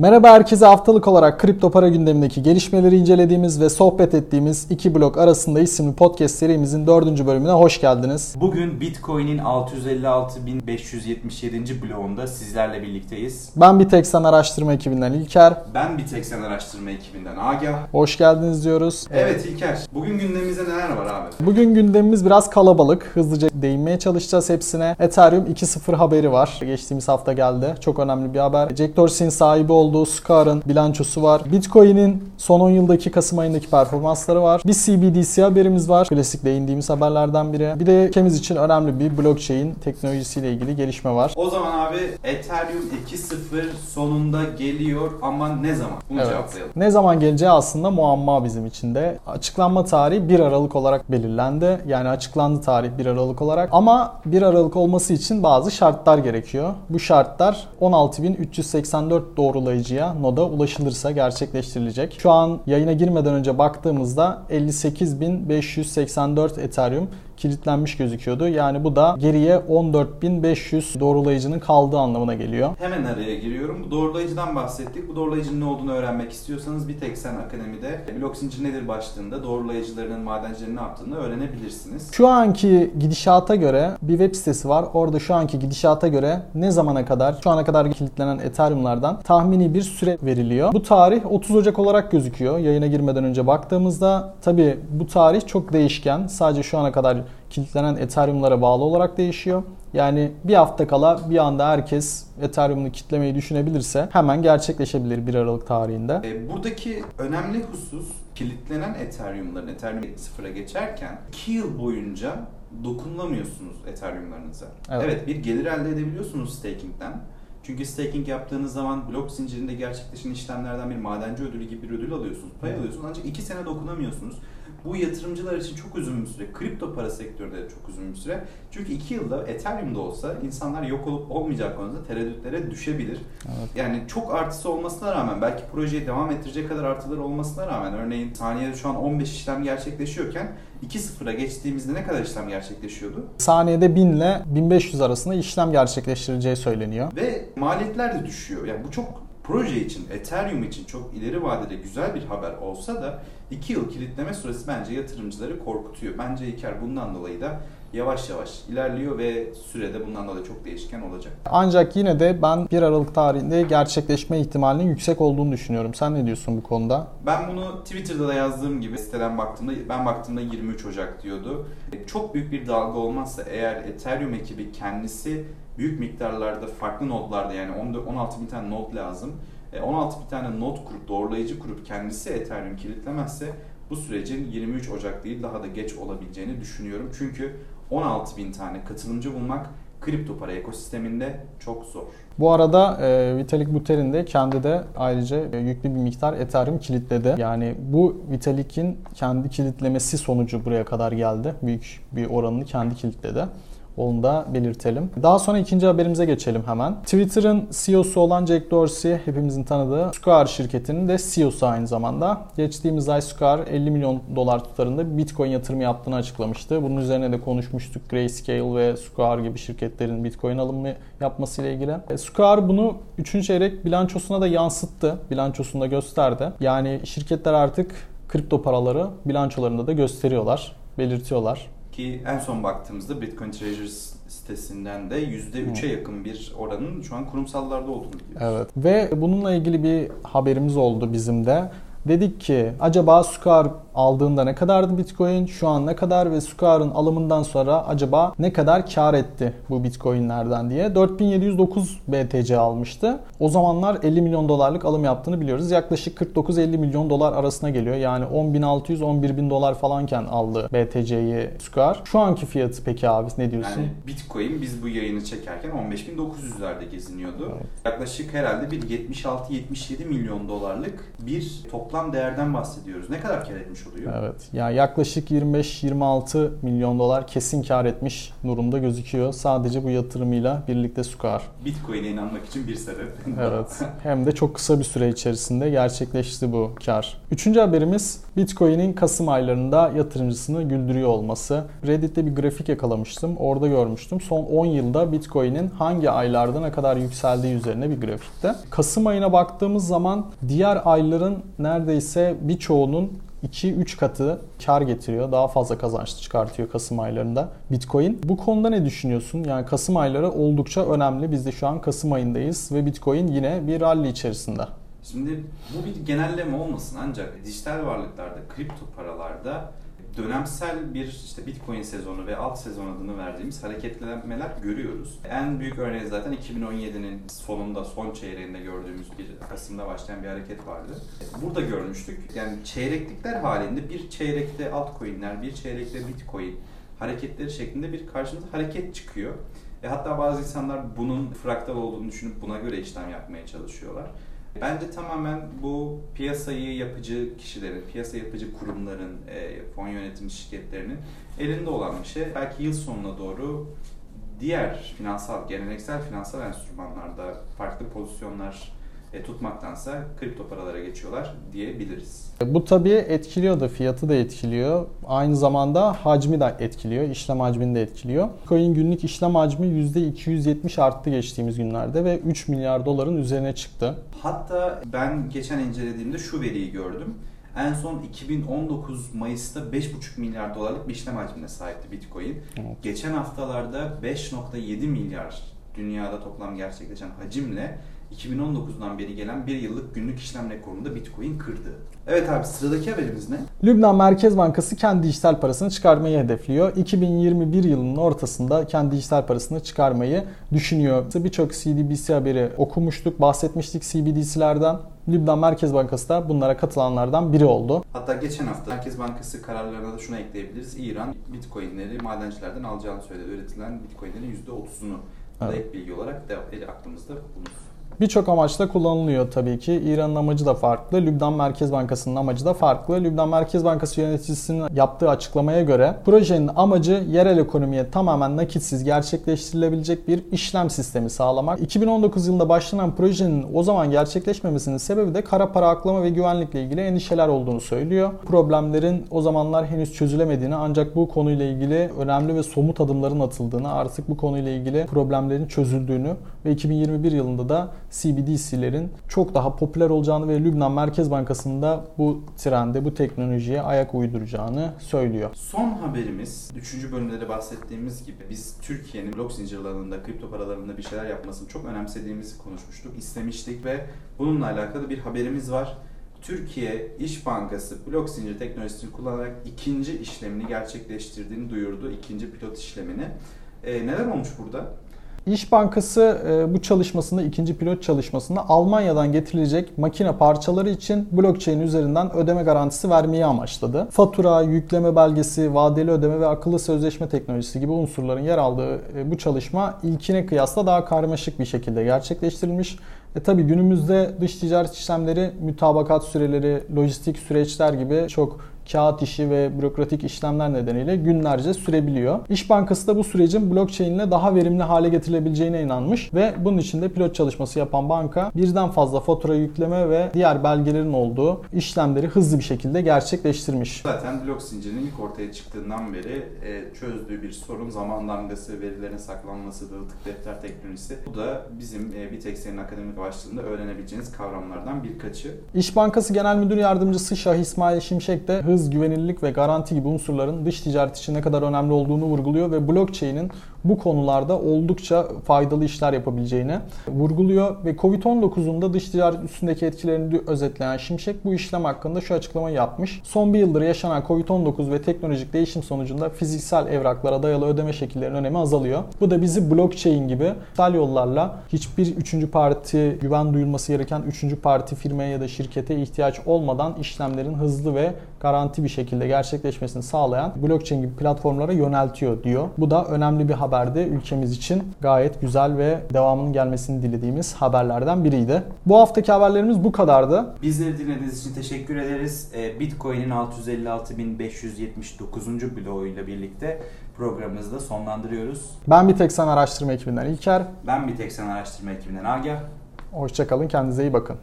Merhaba herkese haftalık olarak kripto para gündemindeki gelişmeleri incelediğimiz ve sohbet ettiğimiz iki blok arasında isimli podcast serimizin dördüncü bölümüne hoş geldiniz. Bugün Bitcoin'in 656.577. bloğunda sizlerle birlikteyiz. Ben bir tek sen araştırma ekibinden İlker. Ben Biteksen Araştırma ekibinden Agah. Hoş geldiniz diyoruz. Evet İlker, bugün gündemimizde neler var abi? Bugün gündemimiz biraz kalabalık. Hızlıca değinmeye çalışacağız hepsine. Ethereum 2.0 haberi var. Geçtiğimiz hafta geldi. Çok önemli bir haber. Jack Dorsey'in sahibi olduğu Scar'ın bilançosu var. Bitcoin'in son 10 yıldaki Kasım ayındaki performansları var. Bir CBDC haberimiz var. Klasik değindiğimiz haberlerden biri. Bir de ülkemiz için önemli bir blockchain teknolojisiyle ilgili gelişme var. O zaman abi Ethereum 2.0 sonunda geliyor ama ne zaman? Bunu cevaplayalım. Ne zaman geleceği aslında muamma bizim için de. Açıklanma tarihi 1 Aralık olarak belirlendi. Yani açıklandı tarih 1 Aralık olarak. Ama 1 Aralık olması için bazı şartlar gerekiyor. Bu şartlar 16.384 doğrulayıcıya noda ulaşılırsa gerçekleştirilecek. Şu an yayına girmeden önce baktığımızda 58.584 Ethereum kilitlenmiş gözüküyordu. Yani bu da geriye 14.500 doğrulayıcının kaldığı anlamına geliyor. Hemen araya giriyorum. Bu doğrulayıcıdan bahsettik. Bu doğrulayıcının ne olduğunu öğrenmek istiyorsanız Biteksen Akademi'de blok zincir nedir başlığında doğrulayıcılarının madencilerin ne yaptığını öğrenebilirsiniz. Şu anki gidişata göre bir web sitesi var. Orada şu anki gidişata göre ne zamana kadar, şu ana kadar kilitlenen Ethereum'lardan tahmini bir süre veriliyor. Bu tarih 30 Ocak olarak gözüküyor. Yayına girmeden önce baktığımızda tabi bu tarih çok değişken. Sadece şu ana kadar kilitlenen Ethereum'lara bağlı olarak değişiyor. Yani bir hafta kala bir anda herkes Ethereum'u kitlemeyi düşünebilirse hemen gerçekleşebilir 1 Aralık tarihinde. E, buradaki önemli husus kilitlenen Ethereum'ların Ethereum sıfıra geçerken 2 yıl boyunca dokunamıyorsunuz Ethereum'larınıza. Evet. Evet. bir gelir elde edebiliyorsunuz staking'den. Çünkü staking yaptığınız zaman blok zincirinde gerçekleşen işlemlerden bir madenci ödülü gibi bir ödül alıyorsunuz. Pay alıyorsunuz ancak 2 sene dokunamıyorsunuz. Bu yatırımcılar için çok uzun bir süre. Kripto para sektöründe de çok uzun bir süre. Çünkü 2 yılda Ethereum'da olsa insanlar yok olup olmayacak konusunda tereddütlere düşebilir. Evet. Yani çok artısı olmasına rağmen belki projeyi devam ettirecek kadar artıları olmasına rağmen örneğin saniyede şu an 15 işlem gerçekleşiyorken 2.0'a geçtiğimizde ne kadar işlem gerçekleşiyordu? Saniyede 1000 ile 1500 arasında işlem gerçekleştirileceği söyleniyor. Ve maliyetler de düşüyor. Yani bu çok proje için, Ethereum için çok ileri vadede güzel bir haber olsa da 2 yıl kilitleme süresi bence yatırımcıları korkutuyor. Bence İlker bundan dolayı da yavaş yavaş ilerliyor ve sürede bundan dolayı çok değişken olacak. Ancak yine de ben 1 Aralık tarihinde gerçekleşme ihtimalinin yüksek olduğunu düşünüyorum. Sen ne diyorsun bu konuda? Ben bunu Twitter'da da yazdığım gibi siteden baktığımda ben baktığımda 23 Ocak diyordu. Çok büyük bir dalga olmazsa eğer Ethereum ekibi kendisi büyük miktarlarda farklı nodlarda yani 16 bin tane nod lazım. 16 bin tane nod kurup doğrulayıcı kurup kendisi Ethereum kilitlemezse bu sürecin 23 Ocak değil daha da geç olabileceğini düşünüyorum. Çünkü 16 bin tane katılımcı bulmak kripto para ekosisteminde çok zor. Bu arada e, Vitalik Buterin de kendi de ayrıca e, yüklü bir miktar Ethereum kilitledi. Yani bu Vitalik'in kendi kilitlemesi sonucu buraya kadar geldi. Büyük bir oranını kendi kilitledi. Onu da belirtelim. Daha sonra ikinci haberimize geçelim hemen. Twitter'ın CEO'su olan Jack Dorsey, hepimizin tanıdığı Square şirketinin de CEO'su aynı zamanda. Geçtiğimiz ay Square 50 milyon dolar tutarında Bitcoin yatırımı yaptığını açıklamıştı. Bunun üzerine de konuşmuştuk. Grayscale ve Square gibi şirketlerin Bitcoin alımı yapmasıyla ilgili. E, Square bunu 3. çeyrek bilançosuna da yansıttı. Bilançosunda gösterdi. Yani şirketler artık kripto paraları bilançolarında da gösteriyorlar, belirtiyorlar. Ki en son baktığımızda Bitcoin Treasuries sitesinden de %3'e yakın bir oranın şu an kurumsallarda olduğunu biliyoruz. Evet. Ve bununla ilgili bir haberimiz oldu bizim de. Dedik ki acaba Square aldığında ne kadardı Bitcoin? Şu an ne kadar ve Square'ın alımından sonra acaba ne kadar kar etti bu Bitcoin'lerden diye. 4709 BTC almıştı. O zamanlar 50 milyon dolarlık alım yaptığını biliyoruz. Yaklaşık 49-50 milyon dolar arasına geliyor. Yani 10.600-11.000 dolar falanken aldı BTC'yi Square. Şu anki fiyatı peki abi ne diyorsun? Yani Bitcoin biz bu yayını çekerken 15.900'lerde geziniyordu. Yaklaşık herhalde bir 76-77 milyon dolarlık bir toplam değerden bahsediyoruz. Ne kadar kar etmiş konuşuluyor. Evet. Yani yaklaşık 25-26 milyon dolar kesin kar etmiş durumda gözüküyor. Sadece bu yatırımıyla birlikte Sukar. Bitcoin'e inanmak için bir sebep. Evet. Hem de çok kısa bir süre içerisinde gerçekleşti bu kar. Üçüncü haberimiz Bitcoin'in Kasım aylarında yatırımcısını güldürüyor olması. Reddit'te bir grafik yakalamıştım. Orada görmüştüm. Son 10 yılda Bitcoin'in hangi aylarda ne kadar yükseldiği üzerine bir grafikte. Kasım ayına baktığımız zaman diğer ayların neredeyse birçoğunun 2-3 katı kar getiriyor. Daha fazla kazanç çıkartıyor Kasım aylarında Bitcoin. Bu konuda ne düşünüyorsun? Yani Kasım ayları oldukça önemli. Biz de şu an Kasım ayındayız ve Bitcoin yine bir rally içerisinde. Şimdi bu bir genelleme olmasın ancak dijital varlıklarda, kripto paralarda dönemsel bir işte Bitcoin sezonu ve alt sezon adını verdiğimiz hareketlenmeler görüyoruz. En büyük örneği zaten 2017'nin sonunda, son çeyreğinde gördüğümüz bir Kasım'da başlayan bir hareket vardı. Burada görmüştük. Yani çeyreklikler halinde bir çeyrekte altcoin'ler, bir çeyrekte Bitcoin hareketleri şeklinde bir karşımıza hareket çıkıyor. E hatta bazı insanlar bunun fraktal olduğunu düşünüp buna göre işlem yapmaya çalışıyorlar. Bence tamamen bu piyasayı yapıcı kişilerin, piyasa yapıcı kurumların, e, fon yönetim şirketlerinin elinde olan bir şey. Belki yıl sonuna doğru diğer finansal, geleneksel finansal enstrümanlarda farklı pozisyonlar e, tutmaktansa kripto paralara geçiyorlar diyebiliriz. Bu tabii etkiliyor da fiyatı da etkiliyor. Aynı zamanda hacmi de etkiliyor. işlem hacmini de etkiliyor. Coin günlük işlem hacmi %270 arttı geçtiğimiz günlerde ve 3 milyar doların üzerine çıktı. Hatta ben geçen incelediğimde şu veriyi gördüm. En son 2019 Mayıs'ta 5,5 milyar dolarlık bir işlem hacmine sahipti Bitcoin. Evet. Geçen haftalarda 5,7 milyar dünyada toplam gerçekleşen hacimle 2019'dan beri gelen bir yıllık günlük işlem rekorunu da Bitcoin kırdı. Evet abi sıradaki haberimiz ne? Lübnan Merkez Bankası kendi dijital parasını çıkarmayı hedefliyor. 2021 yılının ortasında kendi dijital parasını çıkarmayı düşünüyor. Birçok CDBC haberi okumuştuk, bahsetmiştik CBDC'lerden. Lübnan Merkez Bankası da bunlara katılanlardan biri oldu. Hatta geçen hafta Merkez Bankası kararlarına da şunu ekleyebiliriz. İran Bitcoin'leri madencilerden alacağını söyledi. Üretilen Bitcoin'lerin %30'unu da Evet. ek bilgi olarak da aklımızda bulunsun. Birçok amaçla kullanılıyor tabii ki. İran'ın amacı da farklı. Lübnan Merkez Bankası'nın amacı da farklı. Lübnan Merkez Bankası yöneticisinin yaptığı açıklamaya göre projenin amacı yerel ekonomiye tamamen nakitsiz gerçekleştirilebilecek bir işlem sistemi sağlamak. 2019 yılında başlanan projenin o zaman gerçekleşmemesinin sebebi de kara para aklama ve güvenlikle ilgili endişeler olduğunu söylüyor. Problemlerin o zamanlar henüz çözülemediğini ancak bu konuyla ilgili önemli ve somut adımların atıldığını, artık bu konuyla ilgili problemlerin çözüldüğünü ve 2021 yılında da CBDC'lerin çok daha popüler olacağını ve Lübnan Merkez Bankası'nda bu trende, bu teknolojiye ayak uyduracağını söylüyor. Son haberimiz, 3. bölümde de bahsettiğimiz gibi biz Türkiye'nin blok zincir alanında, kripto paralarında bir şeyler yapmasını çok önemsediğimizi konuşmuştuk, istemiştik ve bununla alakalı bir haberimiz var. Türkiye İş Bankası blok zincir teknolojisini kullanarak ikinci işlemini gerçekleştirdiğini duyurdu. ikinci pilot işlemini. E, neler olmuş burada? İş Bankası e, bu çalışmasında ikinci pilot çalışmasında Almanya'dan getirilecek makine parçaları için blockchain üzerinden ödeme garantisi vermeyi amaçladı. Fatura, yükleme belgesi, vadeli ödeme ve akıllı sözleşme teknolojisi gibi unsurların yer aldığı e, bu çalışma ilkine kıyasla daha karmaşık bir şekilde gerçekleştirilmiş. E tabi günümüzde dış ticaret işlemleri, mütabakat süreleri, lojistik süreçler gibi çok kağıt işi ve bürokratik işlemler nedeniyle günlerce sürebiliyor. İş Bankası da bu sürecin blockchain ile daha verimli hale getirilebileceğine inanmış ve bunun için de pilot çalışması yapan banka birden fazla fatura yükleme ve diğer belgelerin olduğu işlemleri hızlı bir şekilde gerçekleştirmiş. Zaten blok zincirinin ilk ortaya çıktığından beri e, çözdüğü bir sorun zaman damgası, verilerin saklanması, dağıtık defter teknolojisi. Bu da bizim e, Bitex'in akademik başlığında öğrenebileceğiniz kavramlardan birkaçı. İş Bankası Genel Müdür Yardımcısı Şah İsmail Şimşek de hız, güvenilirlik ve garanti gibi unsurların dış ticaret için ne kadar önemli olduğunu vurguluyor ve blockchain'in bu konularda oldukça faydalı işler yapabileceğini vurguluyor ve Covid-19'un da dış ticaret üstündeki etkilerini özetleyen Şimşek bu işlem hakkında şu açıklamayı yapmış. Son bir yıldır yaşanan Covid-19 ve teknolojik değişim sonucunda fiziksel evraklara dayalı ödeme şekillerinin önemi azalıyor. Bu da bizi blockchain gibi dijital yollarla hiçbir üçüncü parti güven duyulması gereken üçüncü parti firmaya ya da şirkete ihtiyaç olmadan işlemlerin hızlı ve garanti garanti bir şekilde gerçekleşmesini sağlayan blockchain gibi platformlara yöneltiyor diyor. Bu da önemli bir haberdi. Ülkemiz için gayet güzel ve devamının gelmesini dilediğimiz haberlerden biriydi. Bu haftaki haberlerimiz bu kadardı. Bizleri dinlediğiniz için teşekkür ederiz. Ee, Bitcoin'in 656.579. bloğuyla birlikte programımızı da sonlandırıyoruz. Ben bir tek sen araştırma ekibinden İlker. Ben bir tek sen araştırma ekibinden Agah. Hoşçakalın, kendinize iyi bakın.